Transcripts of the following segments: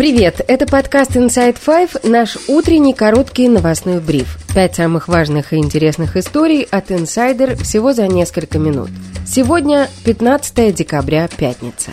Привет, это подкаст Inside Five, наш утренний короткий новостной бриф. Пять самых важных и интересных историй от Insider всего за несколько минут. Сегодня 15 декабря, пятница.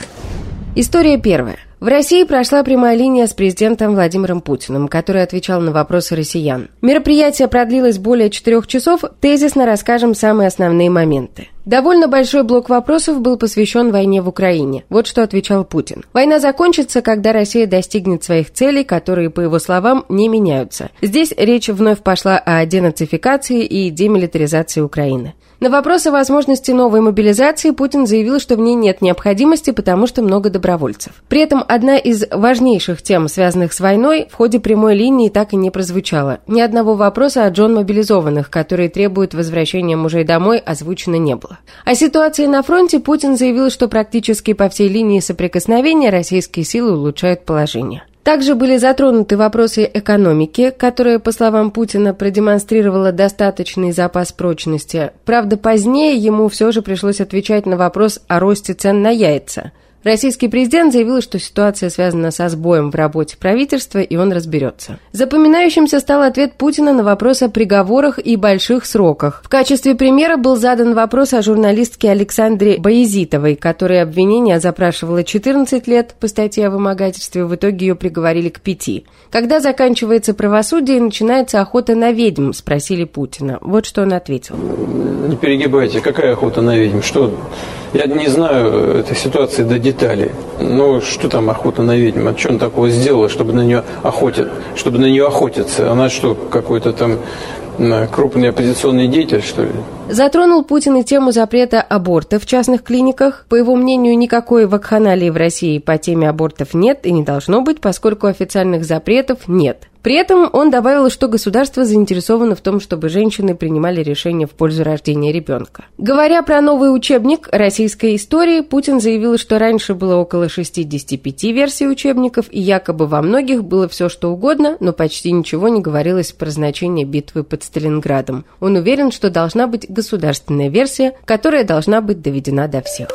История первая. В России прошла прямая линия с президентом Владимиром Путиным, который отвечал на вопросы россиян. Мероприятие продлилось более четырех часов, тезисно расскажем самые основные моменты. Довольно большой блок вопросов был посвящен войне в Украине. Вот что отвечал Путин. Война закончится, когда Россия достигнет своих целей, которые, по его словам, не меняются. Здесь речь вновь пошла о денацификации и демилитаризации Украины. На вопрос о возможности новой мобилизации Путин заявил, что в ней нет необходимости, потому что много добровольцев. При этом одна из важнейших тем, связанных с войной, в ходе прямой линии так и не прозвучала. Ни одного вопроса о Джон мобилизованных, которые требуют возвращения мужей домой, озвучено не было. О ситуации на фронте Путин заявил, что практически по всей линии соприкосновения российские силы улучшают положение. Также были затронуты вопросы экономики, которая, по словам Путина, продемонстрировала достаточный запас прочности. Правда, позднее ему все же пришлось отвечать на вопрос о росте цен на яйца – Российский президент заявил, что ситуация связана со сбоем в работе правительства, и он разберется. Запоминающимся стал ответ Путина на вопрос о приговорах и больших сроках. В качестве примера был задан вопрос о журналистке Александре Боязитовой, которой обвинение запрашивало 14 лет по статье о вымогательстве, в итоге ее приговорили к пяти. Когда заканчивается правосудие и начинается охота на ведьм, спросили Путина. Вот что он ответил. Не перегибайте, какая охота на ведьм? Что я не знаю этой ситуации до деталей. Ну, что там охота на ведьм? А что он такого сделала, чтобы на нее охотят, чтобы на нее охотиться? Она что, какой-то там крупный оппозиционный деятель, что ли? Затронул Путин и тему запрета аборта в частных клиниках. По его мнению, никакой вакханалии в России по теме абортов нет и не должно быть, поскольку официальных запретов нет. При этом он добавил, что государство заинтересовано в том, чтобы женщины принимали решения в пользу рождения ребенка. Говоря про новый учебник российской истории, Путин заявил, что раньше было около 65 версий учебников, и якобы во многих было все что угодно, но почти ничего не говорилось про значение битвы под Сталинградом. Он уверен, что должна быть государственная версия, которая должна быть доведена до всех.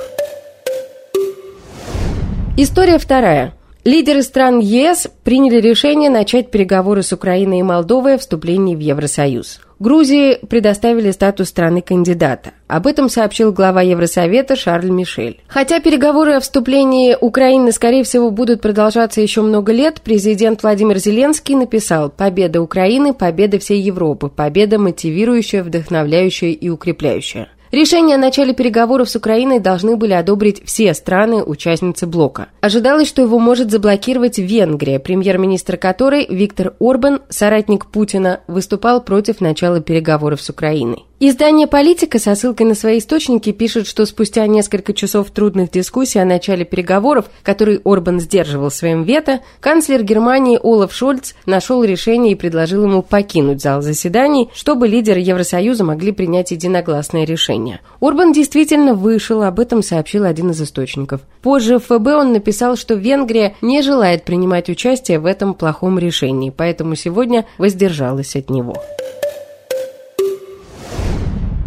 История вторая. Лидеры стран ЕС приняли решение начать переговоры с Украиной и Молдовой о вступлении в Евросоюз. Грузии предоставили статус страны-кандидата. Об этом сообщил глава Евросовета Шарль Мишель. Хотя переговоры о вступлении Украины, скорее всего, будут продолжаться еще много лет, президент Владимир Зеленский написал «Победа Украины – победа всей Европы, победа мотивирующая, вдохновляющая и укрепляющая». Решение о начале переговоров с Украиной должны были одобрить все страны-участницы блока. Ожидалось, что его может заблокировать Венгрия, премьер-министр которой Виктор Орбан, соратник Путина, выступал против начала переговоров с Украиной. Издание «Политика» со ссылкой на свои источники пишет, что спустя несколько часов трудных дискуссий о начале переговоров, которые Орбан сдерживал своим вето, канцлер Германии Олаф Шольц нашел решение и предложил ему покинуть зал заседаний, чтобы лидеры Евросоюза могли принять единогласное решение. Орбан действительно вышел, об этом сообщил один из источников. Позже в ФБ он написал, что Венгрия не желает принимать участие в этом плохом решении, поэтому сегодня воздержалась от него.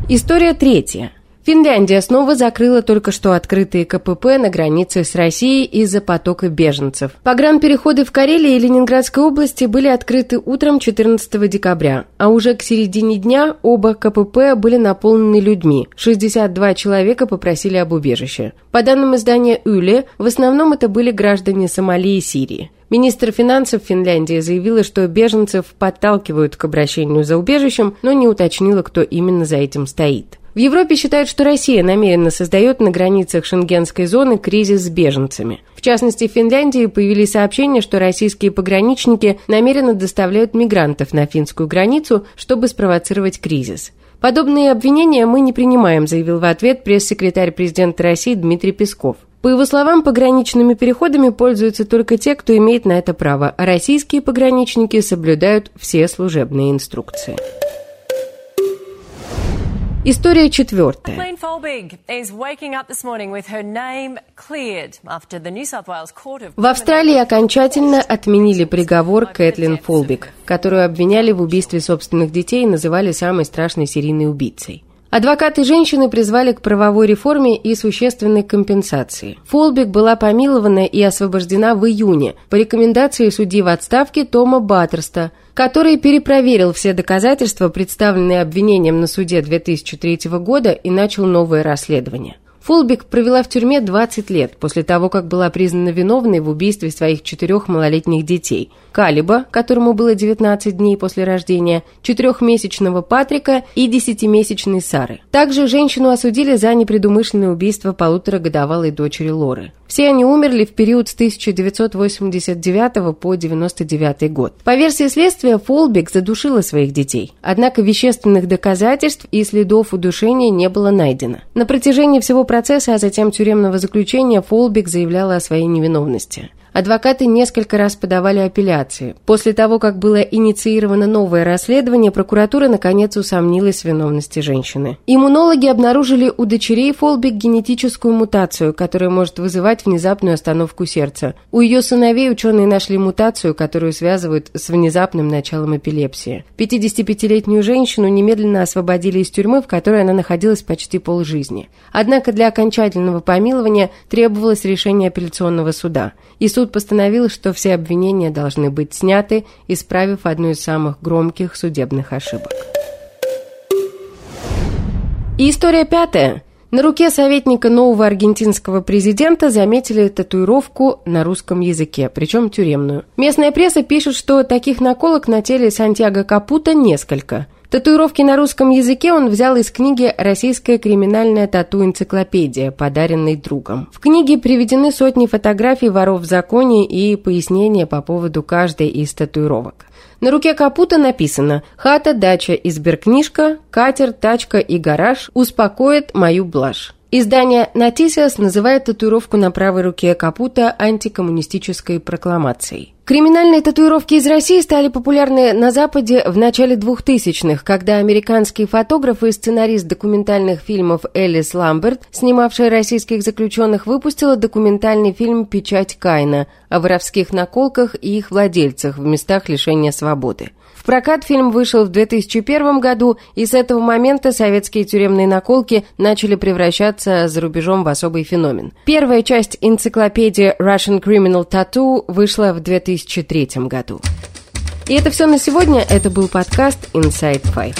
История третья. Финляндия снова закрыла только что открытые КПП на границе с Россией из-за потока беженцев. Погранпереходы в Карелии и Ленинградской области были открыты утром 14 декабря, а уже к середине дня оба КПП были наполнены людьми. 62 человека попросили об убежище. По данным издания «Юле», в основном это были граждане Сомали и Сирии. Министр финансов Финляндии заявила, что беженцев подталкивают к обращению за убежищем, но не уточнила, кто именно за этим стоит. В Европе считают, что Россия намеренно создает на границах шенгенской зоны кризис с беженцами. В частности, в Финляндии появились сообщения, что российские пограничники намеренно доставляют мигрантов на финскую границу, чтобы спровоцировать кризис. Подобные обвинения мы не принимаем, заявил в ответ пресс-секретарь президента России Дмитрий Песков. По его словам, пограничными переходами пользуются только те, кто имеет на это право, а российские пограничники соблюдают все служебные инструкции. История четвертая. В Австралии окончательно отменили приговор Кэтлин Фолбик, которую обвиняли в убийстве собственных детей и называли самой страшной серийной убийцей. Адвокаты женщины призвали к правовой реформе и существенной компенсации. Фолбик была помилована и освобождена в июне по рекомендации судьи в отставке Тома Баттерста, который перепроверил все доказательства, представленные обвинением на суде 2003 года и начал новое расследование. Фулбик провела в тюрьме 20 лет после того, как была признана виновной в убийстве своих четырех малолетних детей. Калиба, которому было 19 дней после рождения, четырехмесячного Патрика и десятимесячной Сары. Также женщину осудили за непредумышленное убийство полуторагодовалой дочери Лоры. Все они умерли в период с 1989 по 1999 год. По версии следствия, Фолбик задушила своих детей. Однако вещественных доказательств и следов удушения не было найдено. На протяжении всего процесса, а затем тюремного заключения, Фолбик заявляла о своей невиновности. Адвокаты несколько раз подавали апелляции. После того, как было инициировано новое расследование, прокуратура наконец усомнилась в виновности женщины. Иммунологи обнаружили у дочерей Фолбик генетическую мутацию, которая может вызывать внезапную остановку сердца. У ее сыновей ученые нашли мутацию, которую связывают с внезапным началом эпилепсии. 55-летнюю женщину немедленно освободили из тюрьмы, в которой она находилась почти полжизни. Однако для окончательного помилования требовалось решение апелляционного суда. И суд Суд постановил, что все обвинения должны быть сняты, исправив одну из самых громких судебных ошибок. И история пятая. На руке советника нового аргентинского президента заметили татуировку на русском языке, причем тюремную. Местная пресса пишет, что таких наколок на теле Сантьяго Капута несколько. Татуировки на русском языке он взял из книги «Российская криминальная тату-энциклопедия», подаренной другом. В книге приведены сотни фотографий воров в законе и пояснения по поводу каждой из татуировок. На руке капута написано «Хата, дача и сберкнижка, катер, тачка и гараж успокоят мою блажь». Издание «Натисиас» называет татуировку на правой руке Капута антикоммунистической прокламацией. Криминальные татуировки из России стали популярны на Западе в начале 2000-х, когда американский фотограф и сценарист документальных фильмов Элис Ламберт, снимавшая российских заключенных, выпустила документальный фильм «Печать Кайна» о воровских наколках и их владельцах в местах лишения свободы. Прокат фильм вышел в 2001 году, и с этого момента советские тюремные наколки начали превращаться за рубежом в особый феномен. Первая часть энциклопедии Russian Criminal Tattoo вышла в 2000 2003 году. И это все на сегодня. Это был подкаст Inside Five.